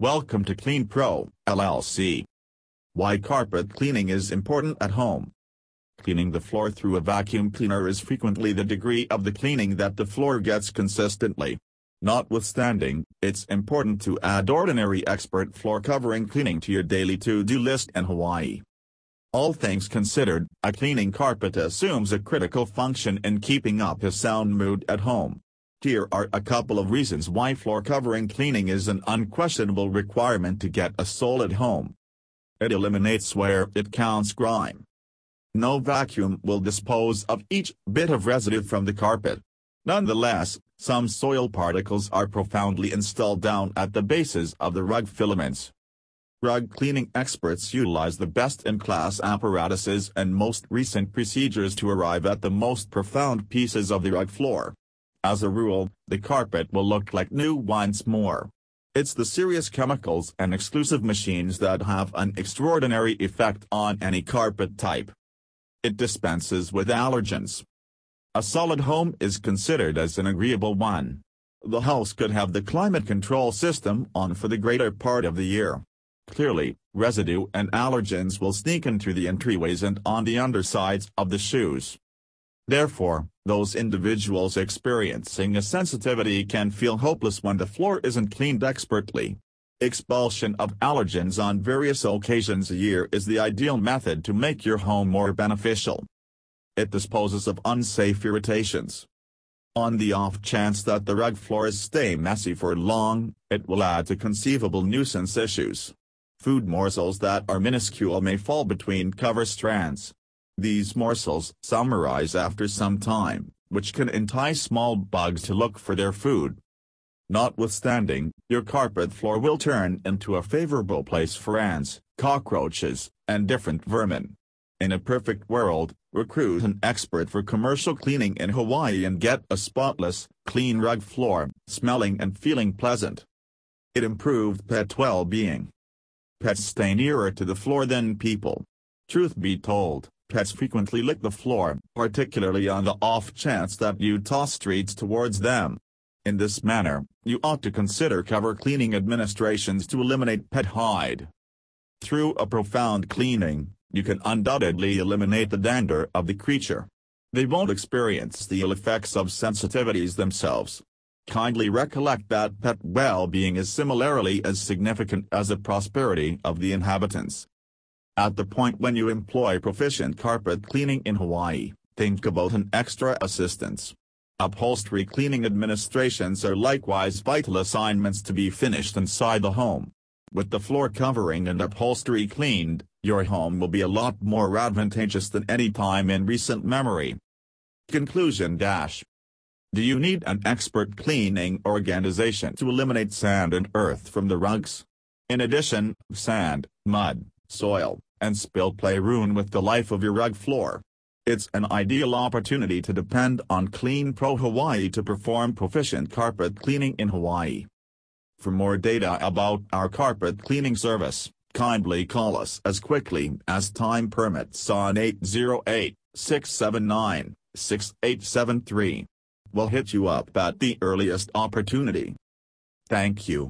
Welcome to Clean Pro, LLC. Why carpet cleaning is important at home. Cleaning the floor through a vacuum cleaner is frequently the degree of the cleaning that the floor gets consistently. Notwithstanding, it's important to add ordinary expert floor covering cleaning to your daily to-do list in Hawaii. All things considered, a cleaning carpet assumes a critical function in keeping up a sound mood at home. Here are a couple of reasons why floor covering cleaning is an unquestionable requirement to get a solid home. It eliminates where it counts grime. No vacuum will dispose of each bit of residue from the carpet. Nonetheless, some soil particles are profoundly installed down at the bases of the rug filaments. Rug cleaning experts utilize the best-in-class apparatuses and most recent procedures to arrive at the most profound pieces of the rug floor. As a rule, the carpet will look like new once more. It's the serious chemicals and exclusive machines that have an extraordinary effect on any carpet type. It dispenses with allergens. A solid home is considered as an agreeable one. The house could have the climate control system on for the greater part of the year. Clearly, residue and allergens will sneak in through the entryways and on the undersides of the shoes. Therefore, those individuals experiencing a sensitivity can feel hopeless when the floor isn't cleaned expertly. Expulsion of allergens on various occasions a year is the ideal method to make your home more beneficial. It disposes of unsafe irritations. On the off chance that the rug floors stay messy for long, it will add to conceivable nuisance issues. Food morsels that are minuscule may fall between cover strands, these morsels summarize after some time, which can entice small bugs to look for their food. Notwithstanding, your carpet floor will turn into a favorable place for ants, cockroaches, and different vermin. In a perfect world, recruit an expert for commercial cleaning in Hawaii and get a spotless, clean rug floor, smelling and feeling pleasant. It improved pet well-being. Pets stay nearer to the floor than people. Truth be told, Pets frequently lick the floor, particularly on the off chance that you toss treats towards them. In this manner, you ought to consider cover cleaning administrations to eliminate pet hide. Through a profound cleaning, you can undoubtedly eliminate the dander of the creature. They won't experience the ill effects of sensitivities themselves. Kindly recollect that pet well-being is similarly as significant as the prosperity of the inhabitants. At the point when you employ proficient carpet cleaning in Hawaii, think about an extra assistance. Upholstery cleaning administrations are likewise vital assignments to be finished inside the home. With the floor covering and upholstery cleaned, your home will be a lot more advantageous than any time in recent memory. Conclusion Dash Do you need an expert cleaning organization to eliminate sand and earth from the rugs? In addition, sand, mud, soil, and spill play ruin with the life of your rug floor. It's an ideal opportunity to depend on Clean Pro Hawaii to perform proficient carpet cleaning in Hawaii. For more data about our carpet cleaning service, kindly call us as quickly as time permits on 808-679-6873. We'll hit you up at the earliest opportunity. Thank you.